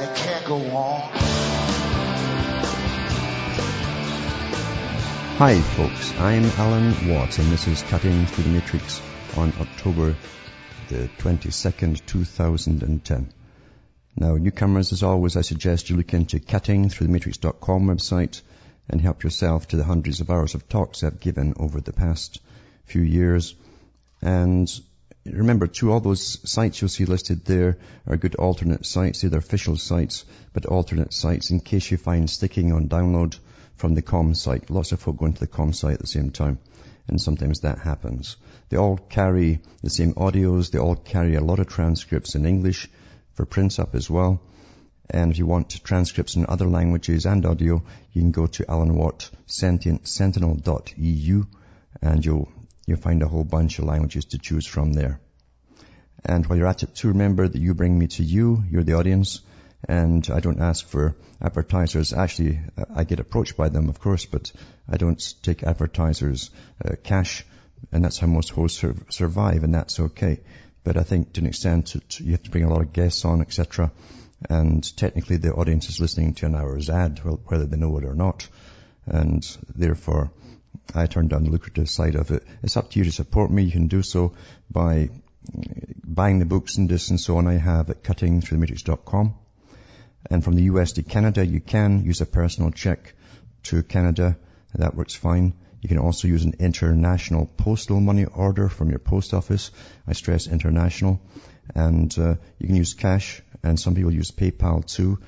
and it can't go on. Hi folks, I'm Alan Watt and this is Cutting Through the Matrix on October the 22nd, 2010. Now newcomers, as always, I suggest you look into cuttingthroughthematrix.com website and help yourself to the hundreds of hours of talks I've given over the past few years. And remember too, all those sites you'll see listed there are good alternate sites. They're official sites, but alternate sites in case you find sticking on download from the com site. Lots of folk go into the com site at the same time, and sometimes that happens. They all carry the same audios. They all carry a lot of transcripts in English for print up as well. And if you want transcripts in other languages and audio, you can go to Alan Watt and you'll, you'll find a whole bunch of languages to choose from there. And while you're at it, to remember that you bring me to you, you're the audience, and I don't ask for advertisers. Actually, I get approached by them, of course, but I don't take advertisers' uh, cash, and that's how most hosts sur- survive, and that's okay. But I think to an extent, you have to bring a lot of guests on, etc. And technically, the audience is listening to an hour's ad, whether they know it or not. And therefore, I turn down the lucrative side of it. It's up to you to support me. You can do so by buying the books and this and so on I have at cuttingthroughthematrix.com. And from the US to Canada, you can use a personal check to Canada. That works fine. You can also use an international postal money order from your post office. I stress international. And uh, you can use cash, and some people use PayPal too,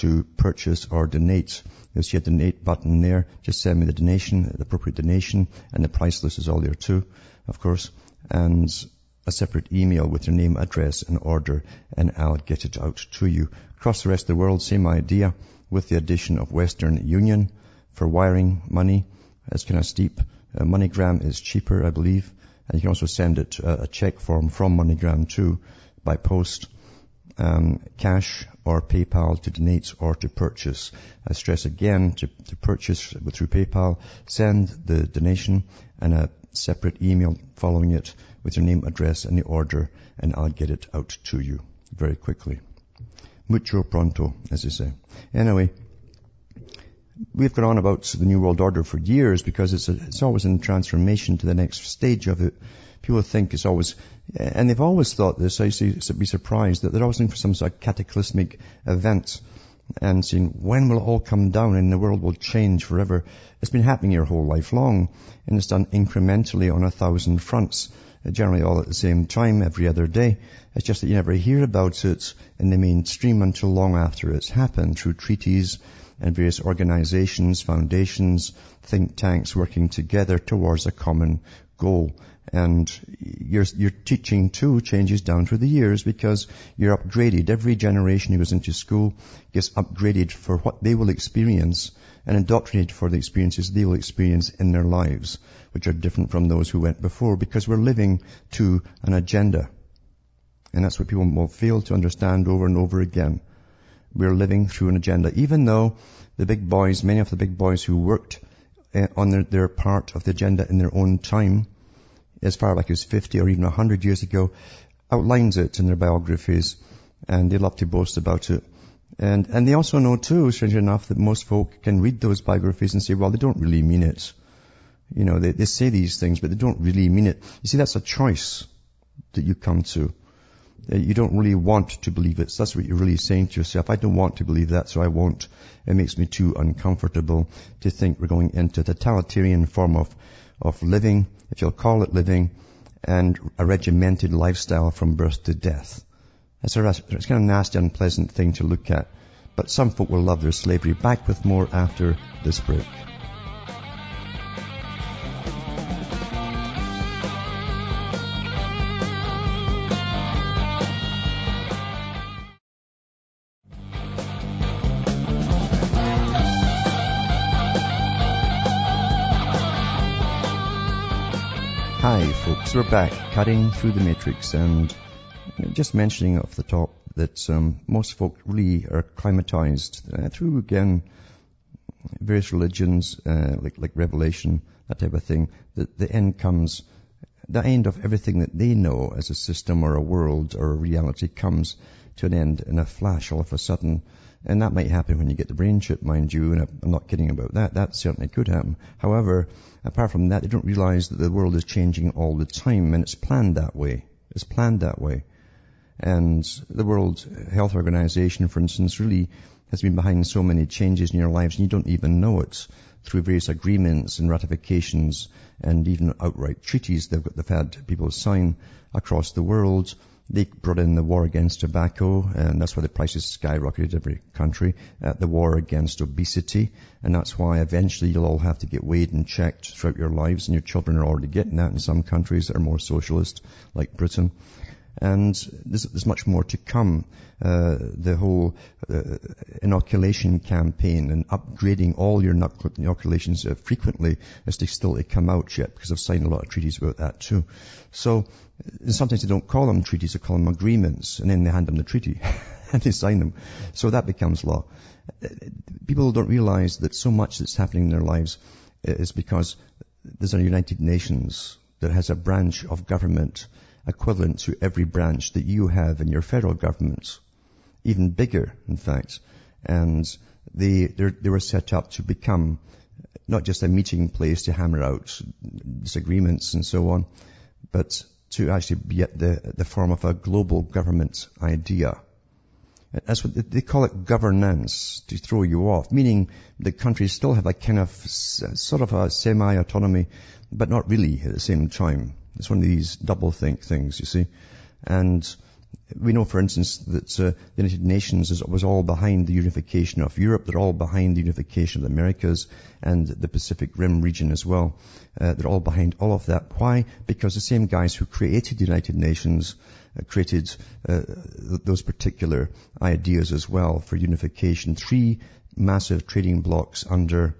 to purchase or donate. You'll see a donate button there. Just send me the donation, the appropriate donation, and the price list is all there too, of course. And a separate email with your name, address, and order, and I'll get it out to you. Across the rest of the world, same idea, with the addition of Western Union for wiring money. It's kind of steep. Uh, MoneyGram is cheaper, I believe. And you can also send it uh, a check form from MoneyGram too by post, um, cash or PayPal to donate or to purchase. I stress again to, to purchase through PayPal, send the donation and a separate email following it with your name, address and the order and I'll get it out to you very quickly. Mucho pronto, as they say. Anyway, we've gone on about the New World Order for years because it's, a, it's always in transformation to the next stage of it. People think it's always, eh, and they've always thought this, I used to be surprised that they're always looking for some sort of cataclysmic event and saying, when will it all come down and the world will change forever? It's been happening your whole life long and it's done incrementally on a thousand fronts, eh, generally all at the same time every other day. It's just that you never hear about it in the mainstream until long after it's happened through treaties and various organizations, foundations, think tanks working together towards a common goal. And your, your teaching too changes down through the years because you're upgraded. Every generation who goes into school gets upgraded for what they will experience and indoctrinated for the experiences they will experience in their lives, which are different from those who went before because we're living to an agenda. And that's what people will fail to understand over and over again. We're living through an agenda, even though the big boys, many of the big boys who worked eh, on their, their part of the agenda in their own time, as far back as 50 or even 100 years ago, outlines it in their biographies, and they love to boast about it. And, and they also know too, strangely enough, that most folk can read those biographies and say, well, they don't really mean it. You know, they, they say these things, but they don't really mean it. You see, that's a choice that you come to. You don't really want to believe it. So that's what you're really saying to yourself. I don't want to believe that, so I won't. It makes me too uncomfortable to think we're going into a totalitarian form of, of living, if you'll call it living, and a regimented lifestyle from birth to death. It's, a, it's kind of nasty, unpleasant thing to look at. But some folk will love their slavery. Back with more after this break. We're back cutting through the matrix and just mentioning off the top that um, most folk really are climatized uh, through again various religions uh, like like revelation that type of thing that the end comes the end of everything that they know as a system or a world or a reality comes to an end in a flash all of a sudden and that might happen when you get the brain chip, mind you, and I'm not kidding about that. That certainly could happen. However, apart from that, they don't realize that the world is changing all the time, and it's planned that way. It's planned that way. And the World Health Organization, for instance, really has been behind so many changes in your lives, and you don't even know it through various agreements and ratifications and even outright treaties they've, got, they've had people sign across the world they brought in the war against tobacco, and that's why the prices skyrocketed every country. Uh, the war against obesity, and that's why eventually you'll all have to get weighed and checked throughout your lives, and your children are already getting that in some countries that are more socialist, like Britain. And there's, there's much more to come. Uh, the whole uh, inoculation campaign and upgrading all your inoculations uh, frequently as they still to come out yet, because I've signed a lot of treaties about that too. So sometimes they don't call them treaties, they call them agreements, and then they hand them the treaty and they sign them. So that becomes law. People don't realize that so much that's happening in their lives is because there's a United Nations that has a branch of government equivalent to every branch that you have in your federal government. Even bigger, in fact. And they, they were set up to become not just a meeting place to hammer out disagreements and so on, but to actually be at the, the form of a global government idea. That's what they call it governance to throw you off, meaning the countries still have a kind of sort of a semi-autonomy, but not really at the same time. It's one of these double think things, you see. And we know, for instance, that uh, the United Nations is, was all behind the unification of Europe. They're all behind the unification of the Americas and the Pacific Rim region as well. Uh, they're all behind all of that. Why? Because the same guys who created the United Nations uh, created uh, those particular ideas as well for unification. Three massive trading blocks under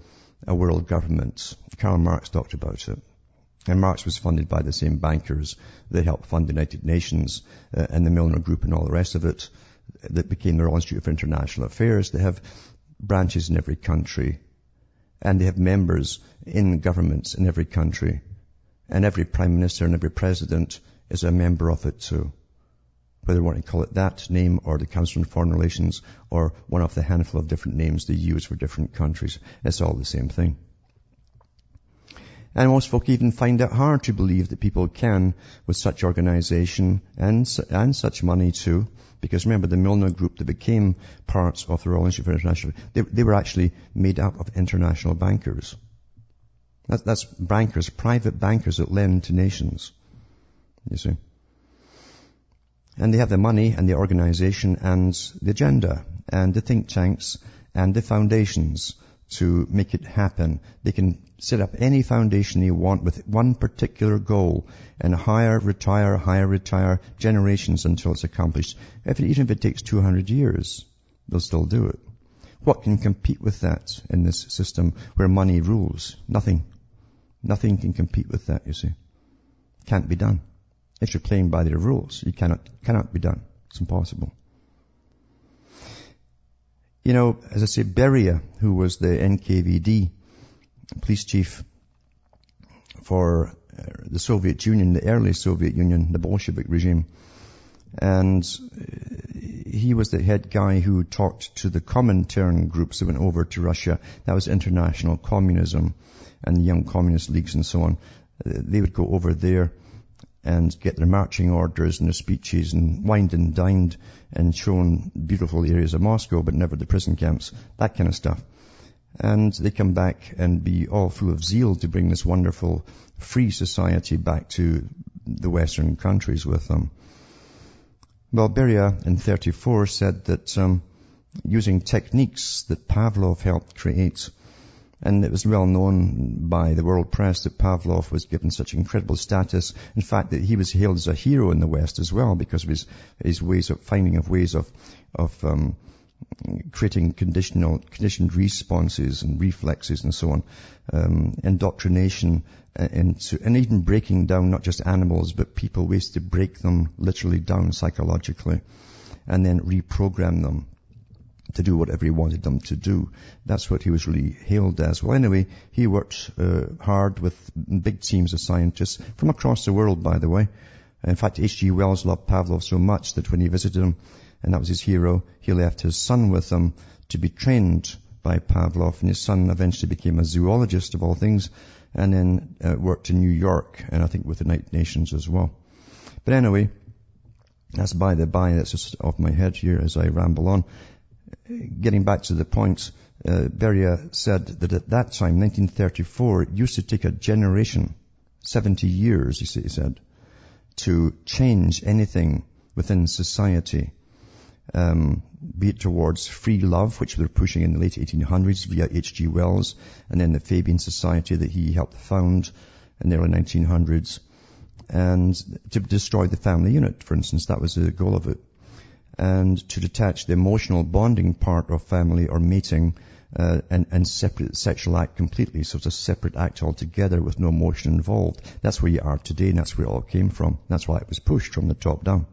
a world government. Karl Marx talked about it. And Marx was funded by the same bankers that helped fund the United Nations uh, and the Milner Group and all the rest of it that became the Royal Institute for International Affairs. They have branches in every country and they have members in governments in every country and every prime minister and every president is a member of it too. Whether you want to call it that name or the Council on Foreign Relations or one of the handful of different names they use for different countries, it's all the same thing. And most folk even find it hard to believe that people can, with such organization and, and such money too, because remember the Milner Group that became parts of the Royal Institute for International, they, they were actually made up of international bankers. That, that's bankers, private bankers that lend to nations. You see. And they have the money and the organization and the agenda and the think tanks and the foundations to make it happen. They can set up any foundation they want with one particular goal and hire, retire, hire, retire generations until it's accomplished. If it, even if it takes 200 years, they'll still do it. What can compete with that in this system where money rules? Nothing. Nothing can compete with that, you see. Can't be done. If you're playing by their rules, you cannot, cannot be done. It's impossible. You know, as I say, Beria, who was the NKVD police chief for uh, the Soviet Union, the early Soviet Union, the Bolshevik regime, and uh, he was the head guy who talked to the Comintern groups that went over to Russia. That was international communism and the young communist leagues and so on. Uh, they would go over there and get their marching orders and their speeches and wined and dined and shown beautiful areas of Moscow, but never the prison camps, that kind of stuff. And they come back and be all full of zeal to bring this wonderful free society back to the Western countries with them. Well, Beria in 34 said that um, using techniques that Pavlov helped create, and it was well known by the world press that Pavlov was given such incredible status. In fact, that he was hailed as a hero in the West as well because of his, his ways of finding of ways of, of, um, creating conditional, conditioned responses and reflexes and so on, um, indoctrination uh, into, and even breaking down not just animals but people, ways to break them literally down psychologically and then reprogram them to do whatever he wanted them to do. That's what he was really hailed as. Well, anyway, he worked uh, hard with big teams of scientists from across the world, by the way. In fact, H.G. Wells loved Pavlov so much that when he visited him, and that was his hero, he left his son with him to be trained by Pavlov, and his son eventually became a zoologist of all things, and then uh, worked in New York, and I think with the United Nations as well. But anyway, that's by the by, that's just off my head here as I ramble on. Getting back to the point, uh, Beria said that at that time, 1934, it used to take a generation, 70 years, he said, to change anything within society, um, be it towards free love, which they were pushing in the late 1800s via H.G. Wells, and then the Fabian Society that he helped found in the early 1900s, and to destroy the family unit, for instance, that was the goal of it, and to detach the emotional bonding part of family or mating uh, and, and separate sexual act completely. So it's a separate act altogether with no emotion involved. That's where you are today and that's where it all came from. That's why it was pushed from the top down.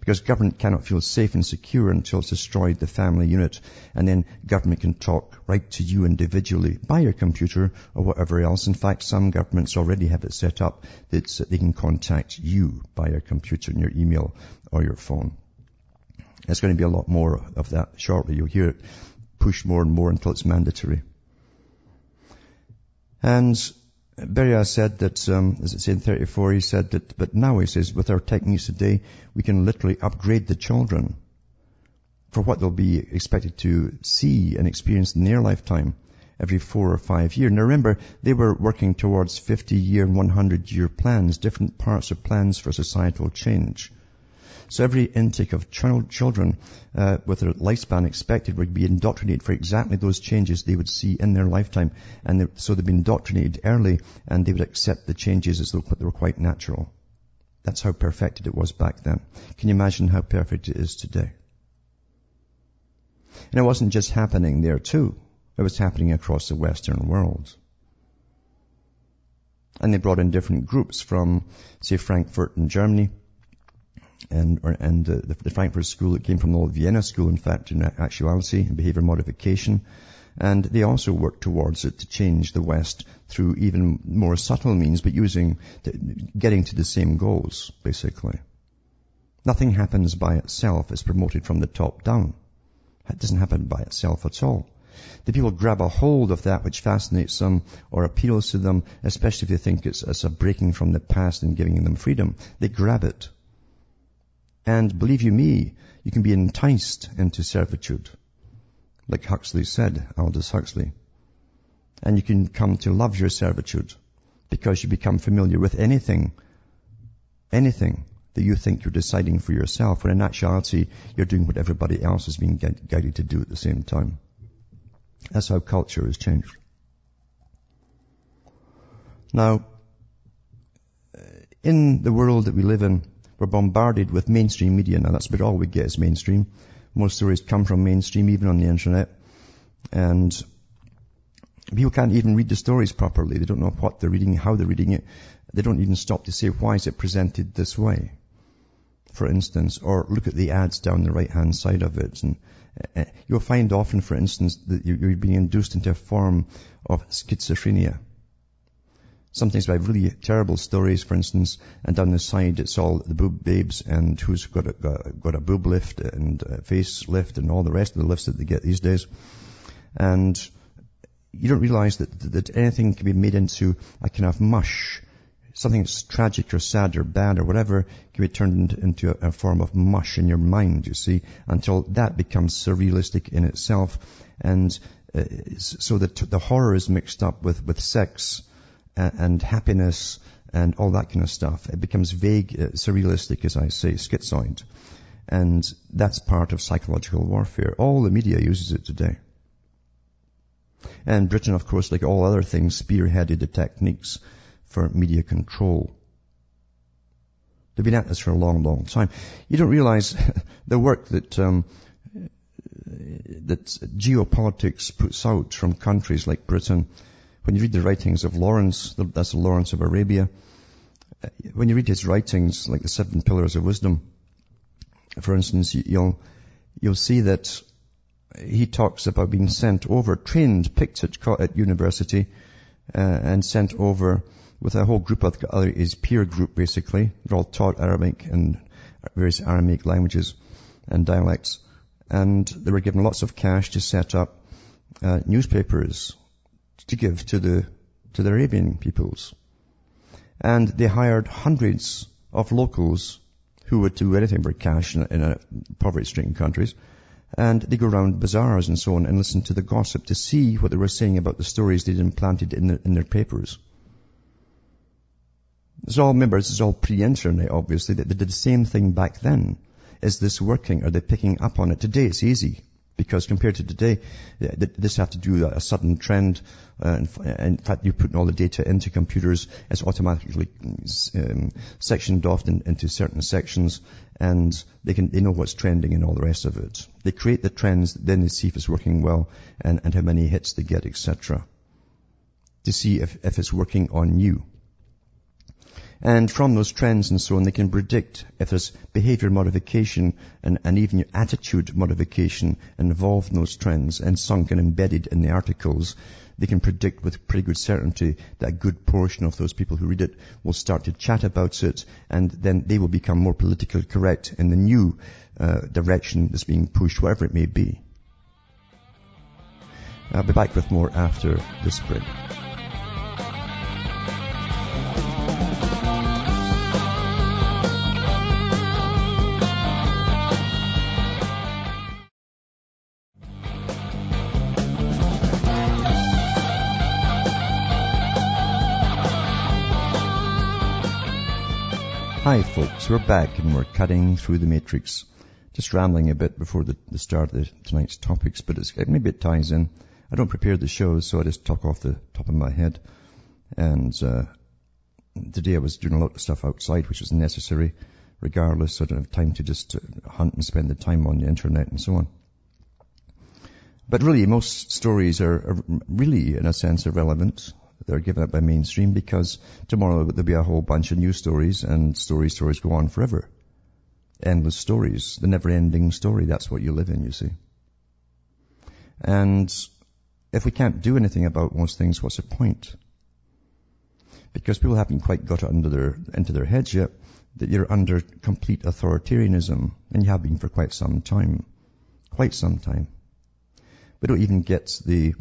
Because government cannot feel safe and secure until it's destroyed the family unit and then government can talk right to you individually by your computer or whatever else. In fact, some governments already have it set up that they can contact you by your computer and your email or your phone. There's going to be a lot more of that shortly. You'll hear it pushed more and more until it's mandatory. And Beria said that, um, as it said in 34, he said that, but now he says, with our techniques today, we can literally upgrade the children for what they'll be expected to see and experience in their lifetime every four or five years. Now remember, they were working towards 50 year and 100 year plans, different parts of plans for societal change. So every intake of child, children uh, with their lifespan expected would be indoctrinated for exactly those changes they would see in their lifetime. And they, so they'd be indoctrinated early and they would accept the changes as though they were quite natural. That's how perfected it was back then. Can you imagine how perfect it is today? And it wasn't just happening there too. It was happening across the Western world. And they brought in different groups from, say, Frankfurt in Germany, and, or, and the, the, Frankfurt School that came from the old Vienna School, in fact, in actuality, and behavior modification. And they also worked towards it to change the West through even more subtle means, but using, to, getting to the same goals, basically. Nothing happens by itself. It's promoted from the top down. It doesn't happen by itself at all. The people grab a hold of that which fascinates them or appeals to them, especially if they think it's, it's a breaking from the past and giving them freedom. They grab it. And believe you me, you can be enticed into servitude. Like Huxley said, Aldous Huxley. And you can come to love your servitude because you become familiar with anything, anything that you think you're deciding for yourself, when in actuality you're doing what everybody else is being guided to do at the same time. That's how culture has changed. Now, uh, in the world that we live in, we're bombarded with mainstream media now. That's about all we get is mainstream. Most stories come from mainstream, even on the internet. And people can't even read the stories properly. They don't know what they're reading, how they're reading it. They don't even stop to say, why is it presented this way? For instance, or look at the ads down the right hand side of it. And uh, you'll find often, for instance, that you're being induced into a form of schizophrenia sometimes by really terrible stories, for instance, and down the side it's all the boob babes and who's got a, got, a boob lift and a face lift and all the rest of the lifts that they get these days. And you don't realize that, that anything can be made into a kind of mush. Something that's tragic or sad or bad or whatever can be turned into a, a form of mush in your mind, you see, until that becomes surrealistic in itself. And uh, so that the horror is mixed up with, with sex and happiness and all that kind of stuff. It becomes vague, uh, surrealistic, as I say, schizoid. And that's part of psychological warfare. All the media uses it today. And Britain, of course, like all other things, spearheaded the techniques for media control. They've been at this for a long, long time. You don't realize the work that um, that geopolitics puts out from countries like Britain. When you read the writings of Lawrence, that's Lawrence of Arabia, uh, when you read his writings, like the Seven Pillars of Wisdom, for instance, you'll, you'll see that he talks about being sent over, trained, picked at, at university, uh, and sent over with a whole group of other, his peer group basically. They're all taught Arabic and various Aramaic languages and dialects. And they were given lots of cash to set up uh, newspapers to give to the, to the Arabian peoples. And they hired hundreds of locals who would do anything for cash in, in poverty-stricken countries. And they go around bazaars and so on and listen to the gossip to see what they were saying about the stories they'd implanted in, the, in their papers. It's all, remember, this is all pre-internet, obviously. That they did the same thing back then. Is this working? Are they picking up on it? Today it's easy. Because compared to today, this have to do a sudden trend. Uh, in fact, you're putting all the data into computers. It's automatically um, sectioned off in, into certain sections, and they can they know what's trending and all the rest of it. They create the trends, then they see if it's working well and, and how many hits they get, etc. To see if, if it's working on you. And from those trends and so on, they can predict if there's behavior modification and, and even attitude modification involved in those trends and sunk and embedded in the articles. They can predict with pretty good certainty that a good portion of those people who read it will start to chat about it and then they will become more politically correct in the new uh, direction that's being pushed, whatever it may be. I'll be back with more after this break. Hi folks, we're back and we're cutting through the matrix. Just rambling a bit before the, the start of the, tonight's topics, but maybe it ties in. I don't prepare the shows, so I just talk off the top of my head. And uh, today I was doing a lot of stuff outside, which was necessary. Regardless, I don't have time to just uh, hunt and spend the time on the internet and so on. But really, most stories are, are really, in a sense, irrelevant they're given up by mainstream because tomorrow there'll be a whole bunch of new stories and story stories go on forever. Endless stories. The never ending story. That's what you live in, you see. And if we can't do anything about most things, what's the point? Because people haven't quite got it under their, into their heads yet that you're under complete authoritarianism, and you have been for quite some time. Quite some time. We don't even get the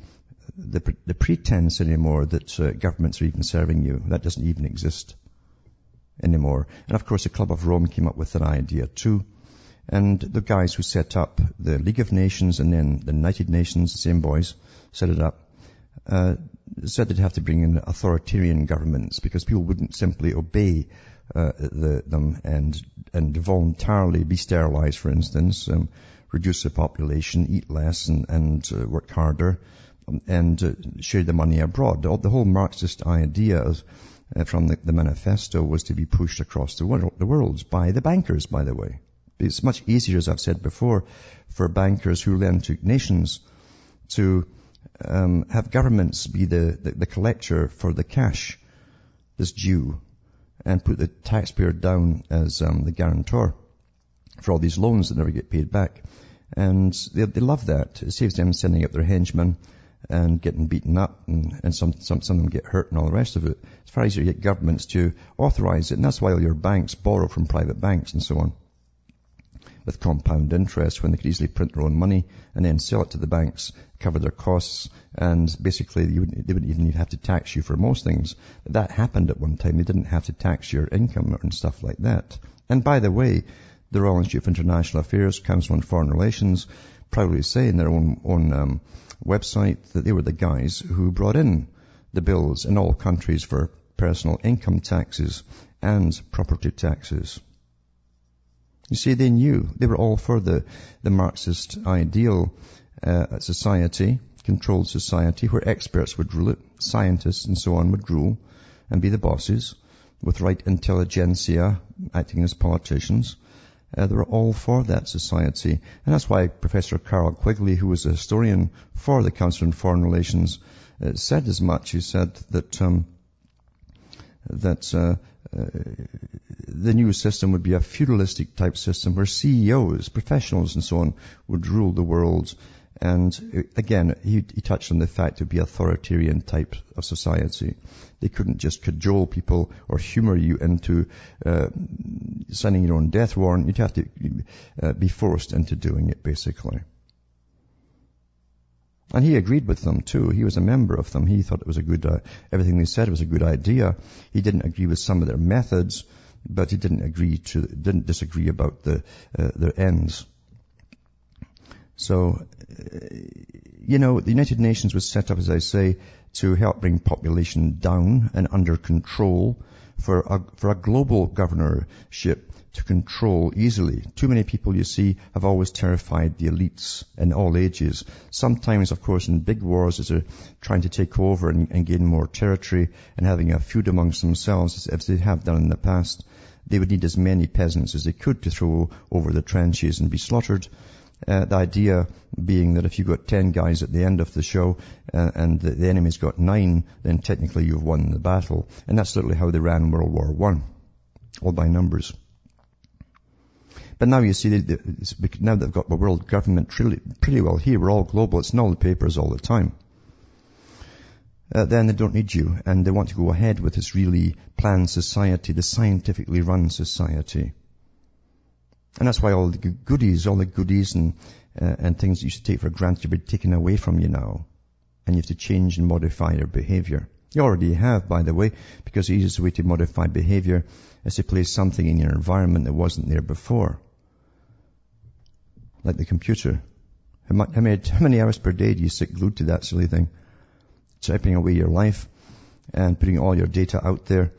the, the pretense anymore that uh, governments are even serving you. That doesn't even exist anymore. And of course, the Club of Rome came up with an idea too. And the guys who set up the League of Nations and then the United Nations, the same boys, set it up, uh, said they'd have to bring in authoritarian governments because people wouldn't simply obey uh, the, them and and voluntarily be sterilized, for instance, um, reduce the population, eat less, and, and uh, work harder and uh, share the money abroad. The whole Marxist idea uh, from the, the, manifesto was to be pushed across the world, the world by the bankers, by the way. It's much easier, as I've said before, for bankers who lend to nations to um, have governments be the, the, the collector for the cash that's due and put the taxpayer down as um, the guarantor for all these loans that never get paid back. And they, they love that. It saves them sending up their henchmen and getting beaten up and, and some, some, some of them get hurt and all the rest of it. It's far easier to get governments to authorize it. And that's why all your banks borrow from private banks and so on with compound interest when they could easily print their own money and then sell it to the banks, cover their costs, and basically wouldn't, they wouldn't even have to tax you for most things. That happened at one time. They didn't have to tax your income and stuff like that. And by the way, the Royal Institute of International Affairs, Council on Foreign Relations, proudly say in their own, own um, website that they were the guys who brought in the bills in all countries for personal income taxes and property taxes. You see, they knew they were all for the, the Marxist ideal uh, society, controlled society, where experts would rule it, scientists and so on would rule and be the bosses, with right intelligentsia acting as politicians, uh, they were all for that society. And that's why Professor Carroll Quigley, who was a historian for the Council on Foreign Relations, uh, said as much. He said that um, that uh, uh, the new system would be a feudalistic type system where CEOs, professionals and so on would rule the world. And uh, again, he, he touched on the fact it would be authoritarian type of society. They couldn't just cajole people or humor you into uh, signing your own death warrant. You'd have to uh, be forced into doing it, basically. And he agreed with them too. He was a member of them. He thought it was a good, uh, everything they said was a good idea. He didn't agree with some of their methods, but he didn't agree to, didn't disagree about the, uh, their ends. So, uh, you know, the United Nations was set up, as I say, to help bring population down and under control for a, for a global governorship to control easily. Too many people, you see, have always terrified the elites in all ages. Sometimes, of course, in big wars, as they're trying to take over and, and gain more territory and having a feud amongst themselves, as they have done in the past, they would need as many peasants as they could to throw over the trenches and be slaughtered. Uh, the idea being that if you've got 10 guys at the end of the show uh, and the, the, enemy's got nine, then technically you've won the battle. And that's literally how they ran World War One, all by numbers. But now you see, now they've got the world government pretty well here. We're all global. It's in all the papers all the time. Uh, then they don't need you and they want to go ahead with this really planned society, the scientifically run society. And that's why all the goodies, all the goodies and, uh, and things you should take for granted are being taken away from you now. And you have to change and modify your behavior. You already have, by the way, because the easiest way to modify behavior is to place something in your environment that wasn't there before like the computer. How many, how many hours per day do you sit glued to that silly thing? Typing away your life and putting all your data out there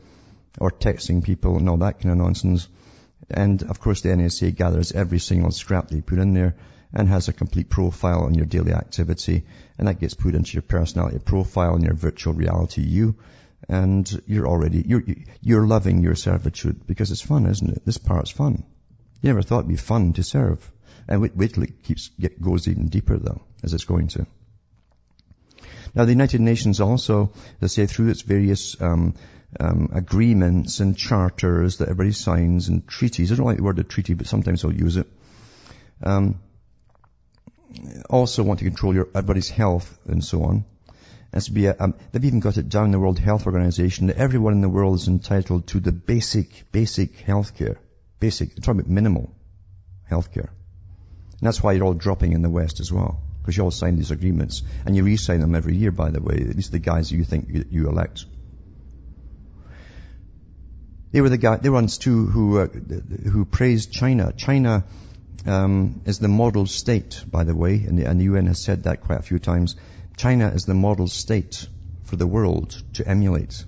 or texting people and all that kind of nonsense. And of course the NSA gathers every single scrap that you put in there and has a complete profile on your daily activity and that gets put into your personality profile and your virtual reality you and you're already, you're, you're loving your servitude because it's fun, isn't it? This part's fun. You never thought it'd be fun to serve. And wait, wait till it keeps, get, goes even deeper though, as it's going to. Now the United Nations also, they say through its various um, um, agreements and charters that everybody signs and treaties, I don't like the word treaty, but sometimes I'll use it, um, also want to control your, everybody's health and so on. To be a, um, they've even got it down in the World Health Organization that everyone in the world is entitled to the basic, basic health care. Basic, I'm talking about minimal health care. And that's why you're all dropping in the West as well. Because you all sign these agreements. And you re-sign them every year, by the way. At least the guys you think you, you elect. They were the guy, they were ones too who, uh, who praised China. China, um, is the model state, by the way, and the, and the UN has said that quite a few times. China is the model state for the world to emulate.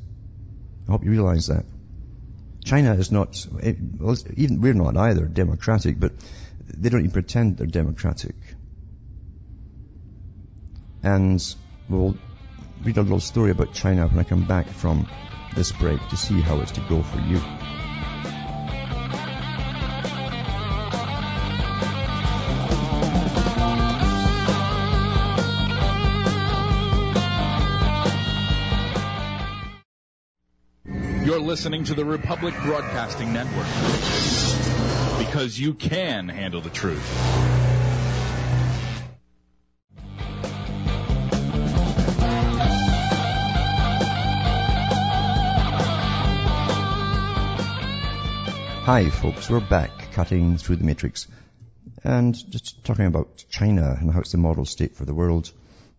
I hope you realize that. China is not, well, even we're not either democratic, but they don't even pretend they're democratic. And we'll read a little story about China when I come back from this break to see how it's to go for you. You're listening to the Republic Broadcasting Network because you can handle the truth. Hi folks, we're back cutting through the matrix and just talking about China and how it's the model state for the world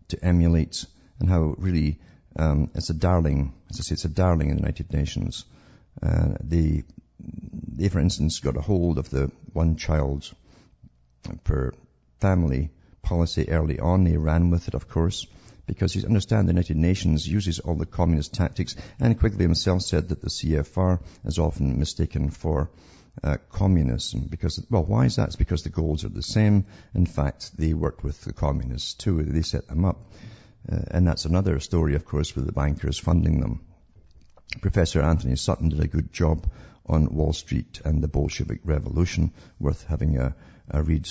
to emulate and how really um, it's a darling, as I say, it's a darling in the United Nations. Uh, the they, for instance, got a hold of the one child per family policy early on. They ran with it, of course, because you understand the United Nations uses all the communist tactics, and Quigley himself said that the CFR is often mistaken for uh, communism because, well, why is that? It's because the goals are the same. In fact, they worked with the communists too. They set them up. Uh, and that's another story, of course, with the bankers funding them. Professor Anthony Sutton did a good job on Wall Street and the Bolshevik Revolution. Worth having a, a read.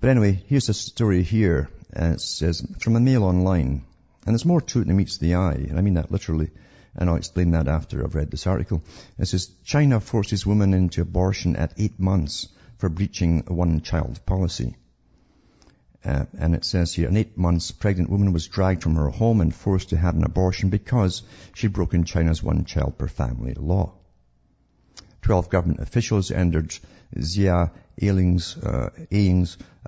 But anyway, here's a story here. And it says, from a Mail Online. And there's more to it than meets the eye. And I mean that literally. And I'll explain that after I've read this article. It says, China forces women into abortion at eight months for breaching a one-child policy. Uh, and it says here, an eight months pregnant woman was dragged from her home and forced to have an abortion because she'd broken China's one child per family law. Twelve government officials entered Jia Ailing's, uh,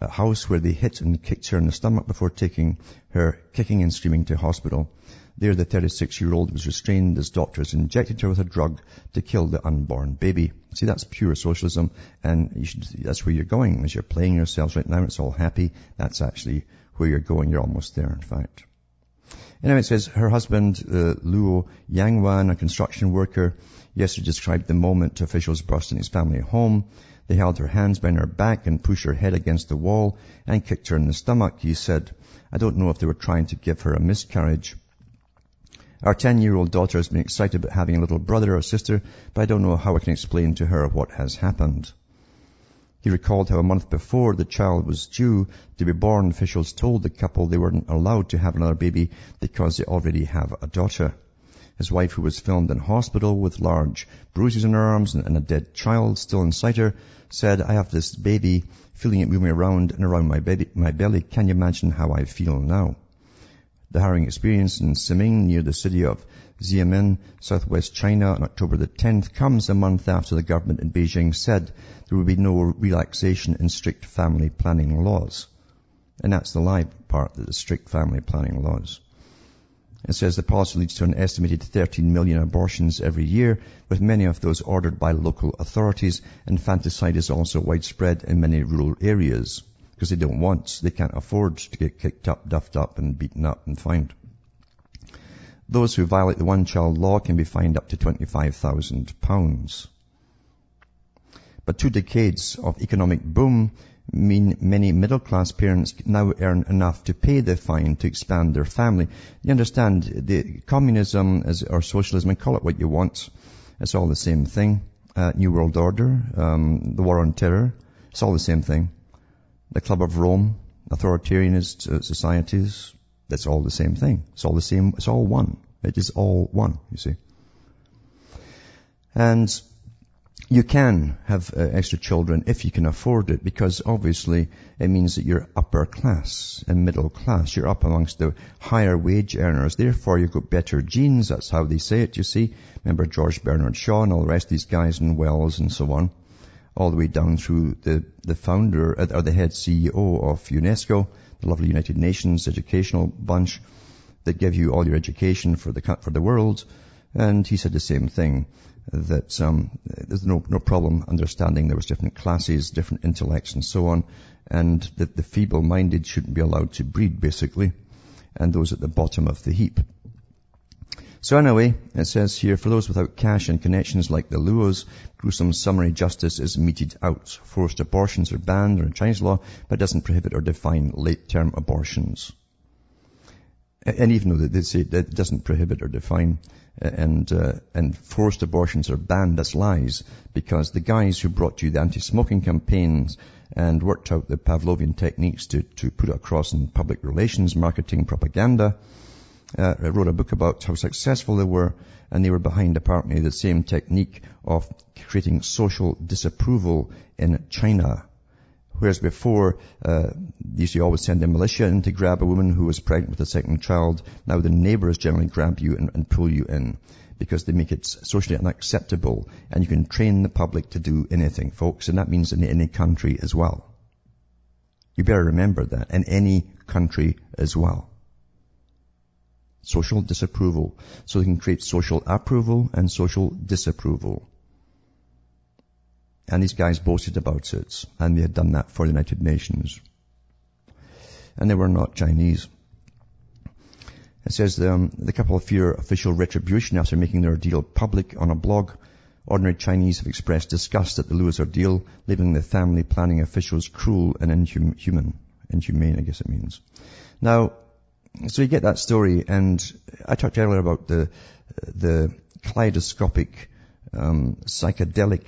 uh, house where they hit and kicked her in the stomach before taking her kicking and screaming to hospital. There, the 36-year-old was restrained as doctors injected her with a drug to kill the unborn baby. See, that's pure socialism, and should, that's where you're going. As you're playing yourselves right now, it's all happy. That's actually where you're going. You're almost there, in fact. Anyway, it says her husband, uh, Luo Yangwan, a construction worker, yesterday described the moment officials burst in his family home. They held her hands behind her back and pushed her head against the wall and kicked her in the stomach. He said, I don't know if they were trying to give her a miscarriage. Our 10-year-old daughter has been excited about having a little brother or sister, but I don't know how I can explain to her what has happened. He recalled how a month before the child was due to be born, officials told the couple they weren't allowed to have another baby because they already have a daughter. His wife, who was filmed in hospital with large bruises on her arms and a dead child still inside her, said, I have this baby, feeling it moving around and around my, baby, my belly. Can you imagine how I feel now? The harrowing experience in Siming near the city of Xiamen, southwest China on October the 10th comes a month after the government in Beijing said there would be no relaxation in strict family planning laws. And that's the lie part, that the strict family planning laws. It says the policy leads to an estimated 13 million abortions every year, with many of those ordered by local authorities, infanticide is also widespread in many rural areas because they don't want, they can't afford to get kicked up, duffed up and beaten up and fined. Those who violate the one-child law can be fined up to £25,000. But two decades of economic boom mean many middle-class parents now earn enough to pay the fine to expand their family. You understand, the communism is, or socialism, call it what you want, it's all the same thing. Uh, New World Order, um, the war on terror, it's all the same thing the Club of Rome, authoritarianist uh, societies, that's all the same thing. It's all the same, it's all one. It is all one, you see. And you can have uh, extra children if you can afford it because obviously it means that you're upper class and middle class. You're up amongst the higher wage earners. Therefore you've got better genes. That's how they say it, you see. Remember George Bernard Shaw and all the rest of these guys in Wells and so on all the way down through the, the founder uh, or the head CEO of UNESCO, the lovely United Nations educational bunch that give you all your education for the for the world. And he said the same thing that um, there's no no problem understanding there was different classes, different intellects, and so on, and that the feeble-minded shouldn't be allowed to breed, basically, and those at the bottom of the heap. So anyway, it says here, for those without cash and connections like the Luos, gruesome summary justice is meted out. Forced abortions are banned under Chinese law, but doesn't prohibit or define late-term abortions. And even though they say that it doesn't prohibit or define, and uh, and forced abortions are banned, as lies, because the guys who brought you the anti-smoking campaigns and worked out the Pavlovian techniques to, to put it across in public relations, marketing, propaganda, uh, wrote a book about how successful they were, and they were behind apparently the same technique of creating social disapproval in China. Whereas before, uh, they used to always send the militia in to grab a woman who was pregnant with a second child. Now the neighbors generally grab you and, and pull you in because they make it socially unacceptable and you can train the public to do anything, folks, and that means in any country as well. You better remember that, in any country as well social disapproval. So they can create social approval and social disapproval. And these guys boasted about it, and they had done that for the United Nations. And they were not Chinese. It says um, the couple fear official retribution after making their deal public on a blog. Ordinary Chinese have expressed disgust at the Luos ordeal, labeling the family planning officials cruel and inhuman. Inhumane, I guess it means. Now, so you get that story, and I talked earlier about the the kaleidoscopic um, psychedelic,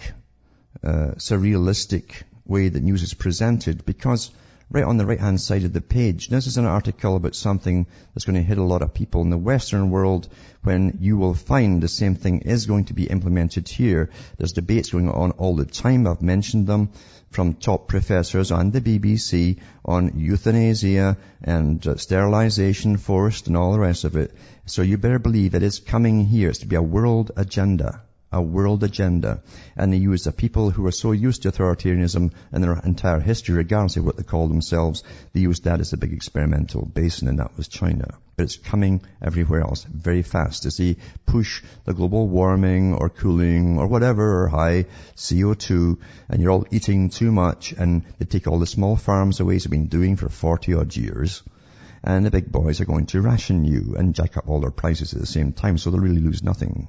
uh, surrealistic way that news is presented because right on the right hand side of the page, this is an article about something that's going to hit a lot of people in the Western world when you will find the same thing is going to be implemented here. There's debates going on all the time. I've mentioned them from top professors on the BBC on euthanasia and uh, sterilization forced and all the rest of it. So you better believe it is coming here. It's to be a world agenda a world agenda. And they use the people who are so used to authoritarianism in their entire history, regardless of what they call themselves, they used that as a big experimental basin, and that was China. But it's coming everywhere else very fast as they push the global warming or cooling or whatever or high CO2, and you're all eating too much, and they take all the small farms away, as they've been doing for 40 odd years and the big boys are going to ration you and jack up all their prices at the same time, so they'll really lose nothing.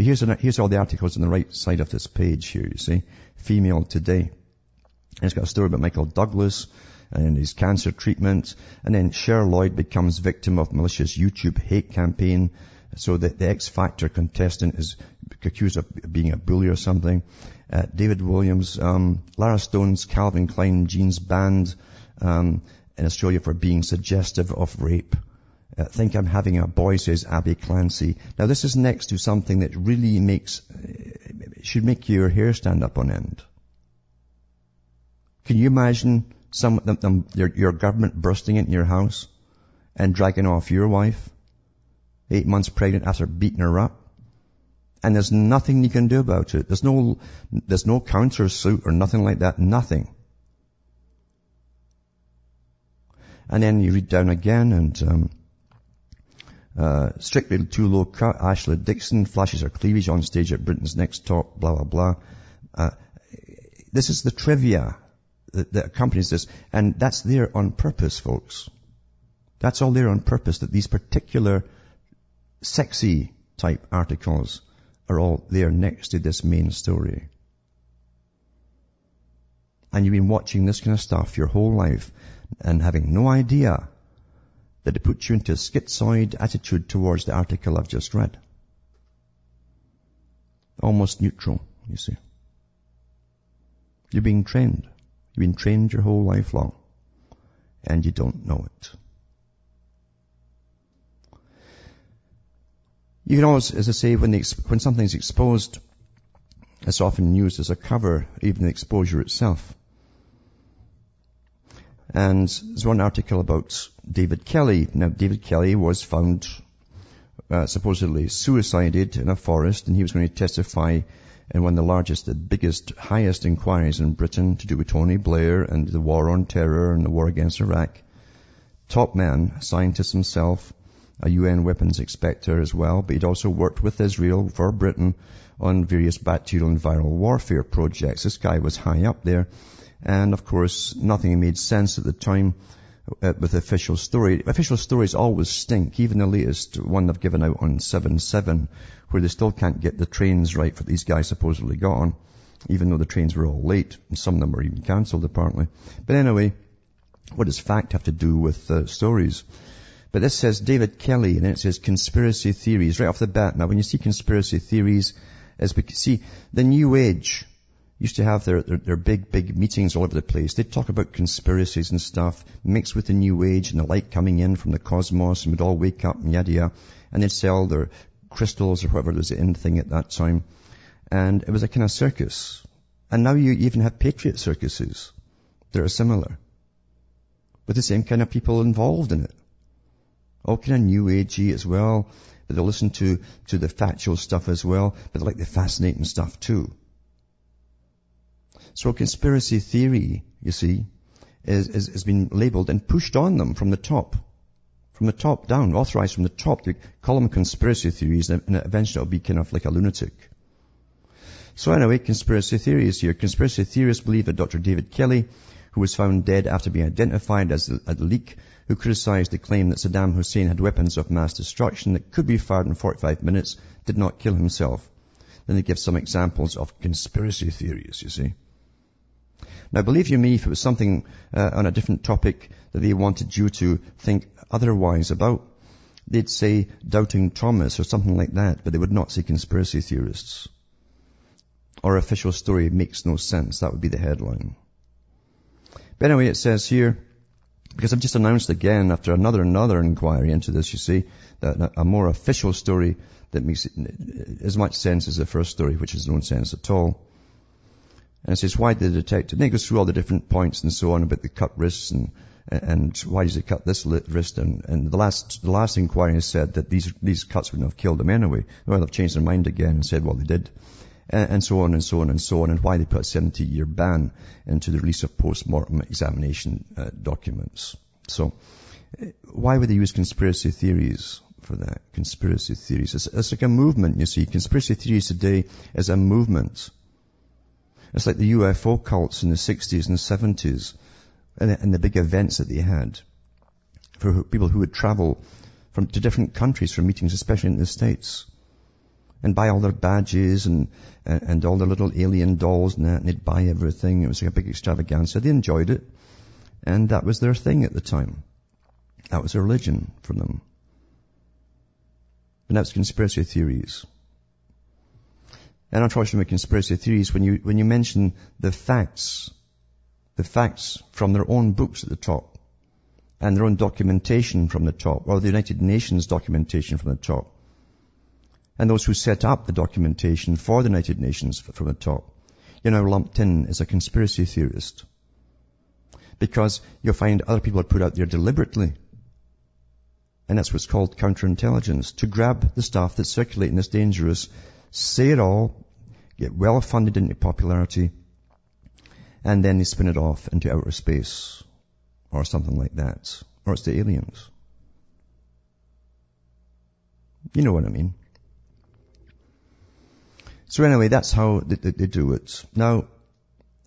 But here's, an, here's all the articles on the right side of this page here, you see. Female Today. And it's got a story about Michael Douglas and his cancer treatment. And then Cher Lloyd becomes victim of malicious YouTube hate campaign. So that the X Factor contestant is accused of being a bully or something. Uh, David Walliams, um, Lara Stone's Calvin Klein jeans banned um, in Australia for being suggestive of rape. Uh, think I'm having a boy, says Abbey Clancy. Now this is next to something that really makes, uh, should make your hair stand up on end. Can you imagine some, them, them, your, your government bursting into your house and dragging off your wife, eight months pregnant after beating her up? And there's nothing you can do about it. There's no, there's no counter suit or nothing like that. Nothing. And then you read down again and, um, uh, strictly too low cut. Ashley Dixon flashes her cleavage on stage at Britain's Next Top, blah, blah, blah. Uh, this is the trivia that, that accompanies this. And that's there on purpose, folks. That's all there on purpose, that these particular sexy type articles are all there next to this main story. And you've been watching this kind of stuff your whole life and having no idea that it puts you into a schizoid attitude towards the article I've just read. Almost neutral, you see. You're being trained. You've been trained your whole life long. And you don't know it. You can always, as I say, when, the, when something's exposed, it's often used as a cover, even the exposure itself. And there's one article about David Kelly. Now, David Kelly was found uh, supposedly suicided in a forest, and he was going to testify in one of the largest, the biggest, highest inquiries in Britain to do with Tony Blair and the war on terror and the war against Iraq. Top man, scientist himself, a UN weapons inspector as well, but he'd also worked with Israel for Britain on various bacterial and viral warfare projects. This guy was high up there. And of course, nothing made sense at the time uh, with official story. Official stories always stink, even the latest one they've given out on 7-7, where they still can't get the trains right for these guys supposedly got on, even though the trains were all late, and some of them were even cancelled apparently. But anyway, what does fact have to do with uh, stories? But this says David Kelly, and then it says conspiracy theories right off the bat. Now, when you see conspiracy theories, as we see the New Age, used to have their, their, their, big, big meetings all over the place. They'd talk about conspiracies and stuff, mixed with the new age and the light coming in from the cosmos, and we'd all wake up and yada yada. And they'd sell their crystals or whatever was the in thing at that time. And it was a kind of circus. And now you even have patriot circuses that are similar. With the same kind of people involved in it. All kind of new agey as well. But they listen to, to the factual stuff as well, but they like the fascinating stuff too. So a conspiracy theory, you see, is, is, has been labeled and pushed on them from the top. From the top down, authorized from the top to call them conspiracy theories and eventually it'll be kind of like a lunatic. So anyway, conspiracy theories here. Conspiracy theorists believe that Dr. David Kelly, who was found dead after being identified as a leak, who criticized the claim that Saddam Hussein had weapons of mass destruction that could be fired in 45 minutes, did not kill himself. Then they give some examples of conspiracy theories, you see. Now believe you me, if it was something uh, on a different topic that they wanted you to think otherwise about, They'd say doubting Thomas or something like that, but they would not say conspiracy theorists. Or official story makes no sense. That would be the headline. But anyway, it says here, because I've just announced again after another another inquiry into this, you see, that a more official story that makes as much sense as the first story, which is no sense at all. And it says, why did the detective, and it goes through all the different points and so on about the cut wrists and, and why does it cut this wrist? And, and the last, the last inquiry said that these, these cuts wouldn't have killed him anyway. Well, they've changed their mind again and said, well, they did. And, and so on and so on and so on, and why they put a 70 year ban into the release of post-mortem examination uh, documents. So, why would they use conspiracy theories? for that. Conspiracy theories. It's, it's, like a movement, you see. Conspiracy theories today is a movement. It's like the UFO cults in the 60s and 70s and, and the big events that they had for people who would travel from to different countries for meetings, especially in the States. And buy all their badges and, and, and all their little alien dolls and that, and they'd buy everything. It was like a big extravaganza. They enjoyed it. And that was their thing at the time. That was a religion for them. And that's conspiracy theories. And unfortunately, conspiracy theories, when you, when you mention the facts, the facts from their own books at the top, and their own documentation from the top, or the United Nations documentation from the top, and those who set up the documentation for the United Nations from the top, you're now lumped in as a conspiracy theorist. Because you'll find other people are put out there deliberately. And that's what's called counterintelligence. To grab the stuff that's circulating that's dangerous say it all, get well funded into popularity, and then they spin it off into outer space or something like that. Or it's the aliens. You know what I mean. So anyway, that's how they, they, they do it. Now,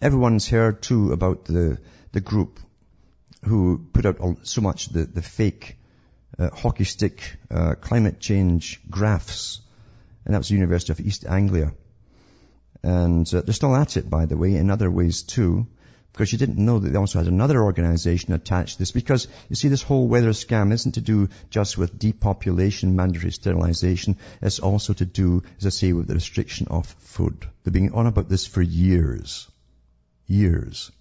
everyone's heard too about the, the group who put out so much the, the fake uh, hockey stick uh, climate change graphs and that was the University of East Anglia. And uh, they're still at it, by the way, in other ways too, because you didn't know that they also had another organization attached to this. Because you see, this whole weather scam isn't to do just with depopulation, mandatory sterilization. It's also to do, as I say, with the restriction of food. They've been on about this for years. Years.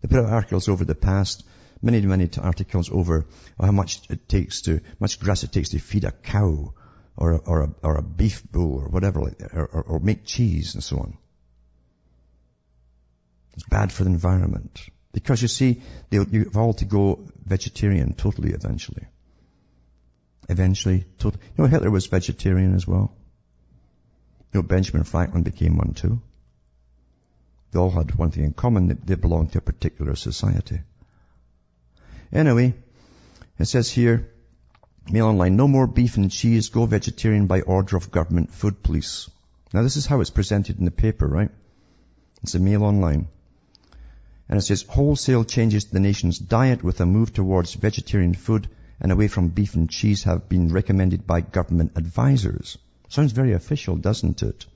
They put out articles over the past, many, many articles over how much it takes to, much grass it takes to feed a cow or a, or a, or a beef bull or whatever like that, or, or, or make cheese and so on. It's bad for the environment. Because you see, you've all to go vegetarian totally eventually. Eventually, totally. You know, Hitler was vegetarian as well. You know, Benjamin Franklin became one too. They all had one thing in common, they belonged to a particular society. Anyway, it says here, Mail online, no more beef and cheese, go vegetarian by order of government food police. Now this is how it's presented in the paper, right? It's a mail online. And it says wholesale changes to the nation's diet with a move towards vegetarian food and away from beef and cheese have been recommended by government advisors. Sounds very official, doesn't it?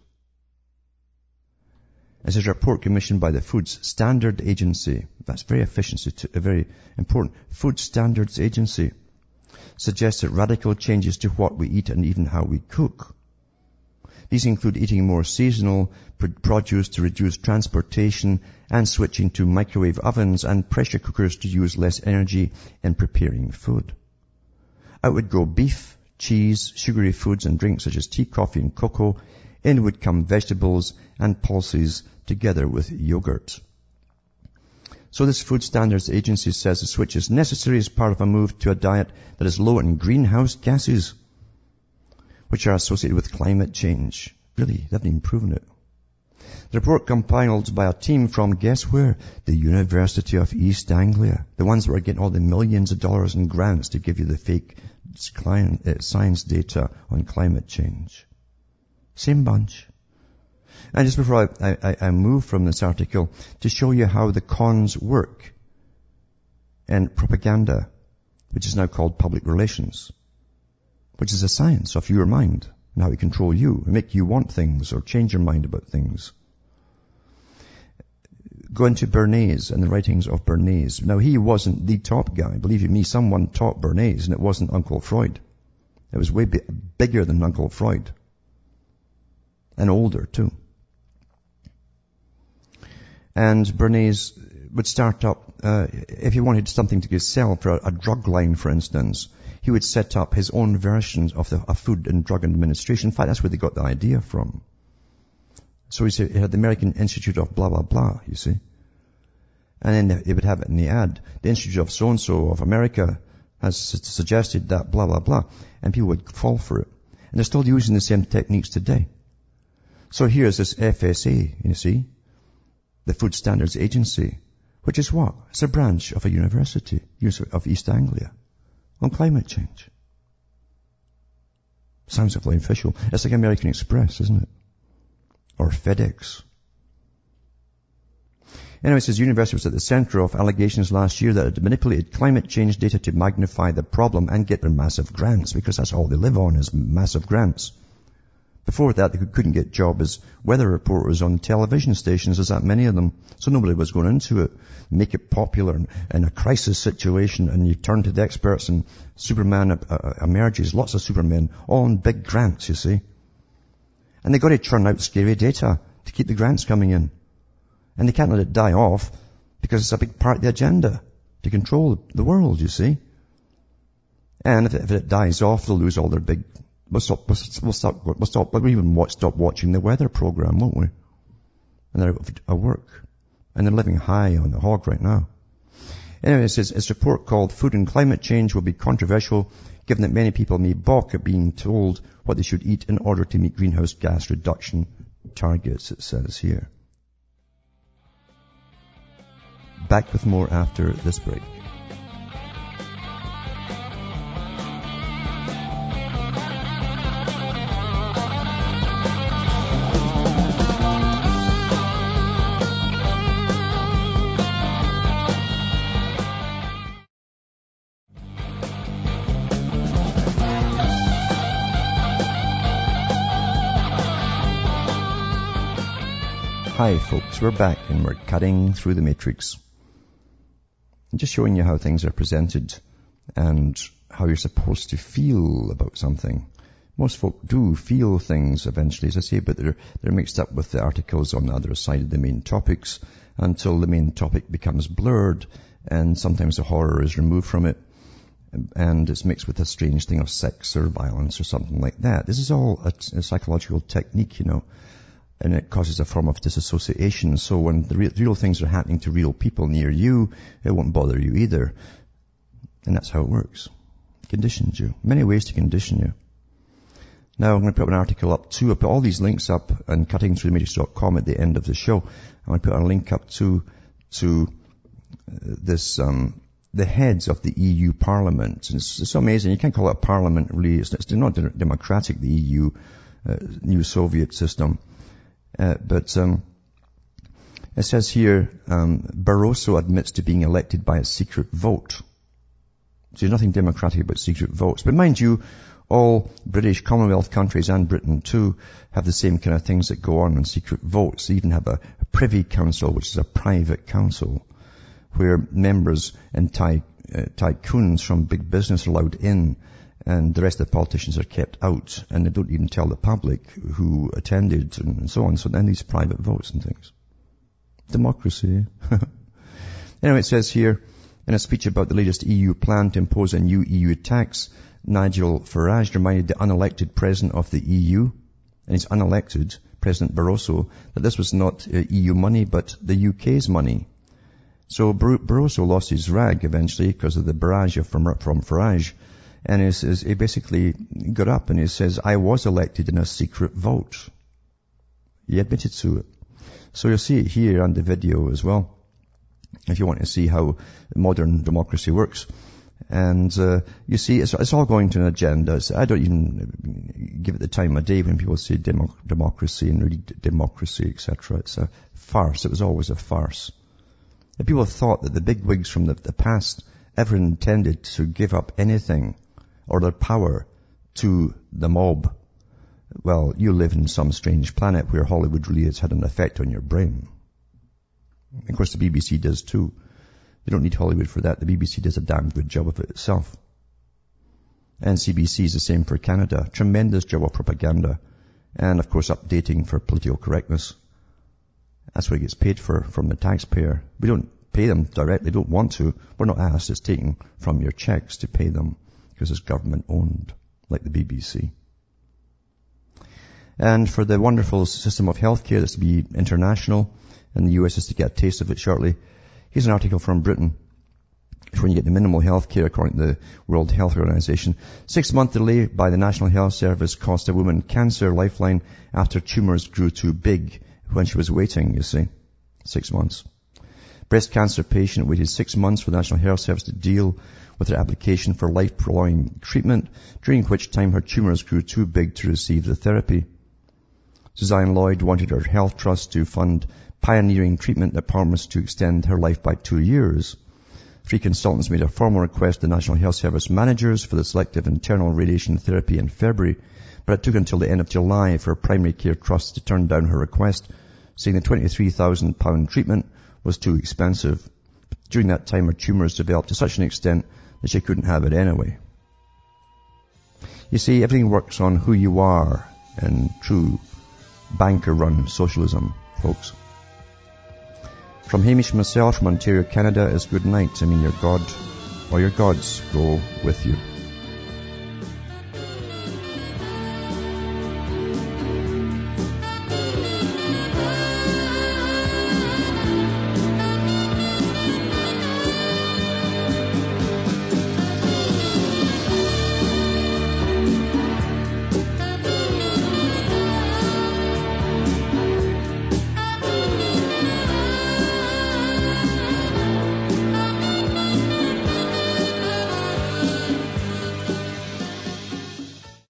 This is a report commissioned by the Foods Standard Agency. That's very efficient, a very important Food Standards Agency suggested radical changes to what we eat and even how we cook. These include eating more seasonal produce to reduce transportation and switching to microwave ovens and pressure cookers to use less energy in preparing food. Out would go beef, cheese, sugary foods and drinks such as tea, coffee and cocoa. In would come vegetables and pulses together with yogurt. So this Food Standards Agency says the switch is necessary as part of a move to a diet that is low in greenhouse gases, which are associated with climate change. Really, they haven't even proven it. The report compiled by a team from, guess where? The University of East Anglia. The ones that are getting all the millions of dollars in grants to give you the fake uh, science data on climate change. Same bunch. And just before I, I, I move from this article, to show you how the cons work and propaganda, which is now called public relations, which is a science of your mind and how it control you and make you want things or change your mind about things. go into Bernays and the writings of Bernays. Now he wasn't the top guy. Believe you me, someone taught Bernays and it wasn't Uncle Freud. It was way bigger than Uncle Freud. And older too. And Bernays would start up, uh, if he wanted something to sell for a, a, drug line, for instance, he would set up his own versions of the Food and Drug Administration. In fact, that's where they got the idea from. So he, said, he had the American Institute of blah, blah, blah, you see. And then they would have it in the ad. The Institute of so-and-so of America has suggested that blah, blah, blah. And people would fall for it. And they're still using the same techniques today. So here's this FSA, you see, the Food Standards Agency, which is what? It's a branch of a university of East Anglia on climate change. Sounds like official. It's like American Express, isn't it? Or FedEx. Anyway, it says university was at the center of allegations last year that it manipulated climate change data to magnify the problem and get their massive grants, because that's all they live on is massive grants. Before that, they couldn't get jobs as weather reporters on television stations. There's that many of them. So nobody was going into it. Make it popular in a crisis situation and you turn to the experts and Superman uh, uh, emerges. Lots of Supermen, all on big grants, you see. And they've got to churn out scary data to keep the grants coming in. And they can't let it die off because it's a big part of the agenda to control the world, you see. And if it, if it dies off, they'll lose all their big We'll stop, we'll stop, we'll stop, we'll even watch, stop watching the weather program, won't we? And they're out of work. And they're living high on the hog right now. Anyway, it says, its report called Food and Climate Change will be controversial given that many people may balk at being told what they should eat in order to meet greenhouse gas reduction targets, it says here. Back with more after this break. Hi folks, we're back and we're cutting through the matrix. I'm just showing you how things are presented and how you're supposed to feel about something. Most folk do feel things eventually, as I say, but they're, they're mixed up with the articles on the other side of the main topics until the main topic becomes blurred and sometimes the horror is removed from it and it's mixed with a strange thing of sex or violence or something like that. This is all a, a psychological technique, you know and it causes a form of disassociation. So when the real things are happening to real people near you, it won't bother you either. And that's how it works. Conditions you. Many ways to condition you. Now I'm going to put an article up too. I put all these links up and cutting through the matrix.com at the end of the show. I'm going to put a link up to, to uh, this, um, the heads of the EU Parliament. It's, it's, amazing. You can't call it a parliament really. It's, it's not democratic, the EU, uh, new Soviet system. Uh, but um, it says here, um, Barroso admits to being elected by a secret vote. So there's nothing democratic about secret votes. But mind you, all British Commonwealth countries and Britain too have the same kind of things that go on in secret votes. They even have a, a privy council, which is a private council, where members and ty, uh, tycoons from big business are allowed in and the rest of the politicians are kept out and they don't even tell the public who attended and so on. So then these private votes and things. Democracy. anyway, it says here in a speech about the latest EU plan to impose a new EU tax, Nigel Farage reminded the unelected president of the EU, and he's unelected, President Barroso, that this was not uh, EU money, but the UK's money. So Barroso lost his rag eventually because of the barrage from, from Farage and he says, he basically got up and he says, I was elected in a secret vote. He admitted to it. So you'll see it here on the video as well, if you want to see how modern democracy works. And uh, you see, it's, it's, all going to an agenda. It's, I don't even give it the time of day when people say demo- democracy and read democracy, etc. It's a farce. It was always a farce. The people thought that the big wigs from the, the past ever intended to give up anything or their power to the mob, well, you live in some strange planet where Hollywood really has had an effect on your brain. Of course, the BBC does too. They don't need Hollywood for that. The BBC does a damn good job of it itself. And CBC is the same for Canada. Tremendous job of propaganda. And of course updating for political correctness. That's what it gets paid for from the taxpayer. We don't pay them directly. They don't want to. We're not asked. It's taken from your checks to pay them because it's government owned, like the BBC. And for the wonderful system of healthcare that's to be international, and the US is to get a taste of it shortly. Here's an article from Britain. It's When you get the minimal health care according to the World Health Organization. Six month delay by the National Health Service cost a woman cancer lifeline after tumors grew too big when she was waiting, you see. Six months. Breast cancer patient waited six months for the National Health Service to deal with her application for life-prolonging treatment, during which time her tumors grew too big to receive the therapy. Suzanne Lloyd wanted her health trust to fund pioneering treatment that promised to extend her life by two years. Three consultants made a formal request to the National Health Service managers for the selective internal radiation therapy in February, but it took until the end of July for a primary care trust to turn down her request, saying the £23,000 treatment was too expensive. During that time, her tumours developed to such an extent that she couldn't have it anyway. You see, everything works on who you are in true banker-run socialism, folks. From Hamish myself from Ontario, Canada is good night. I mean your God or your gods go with you.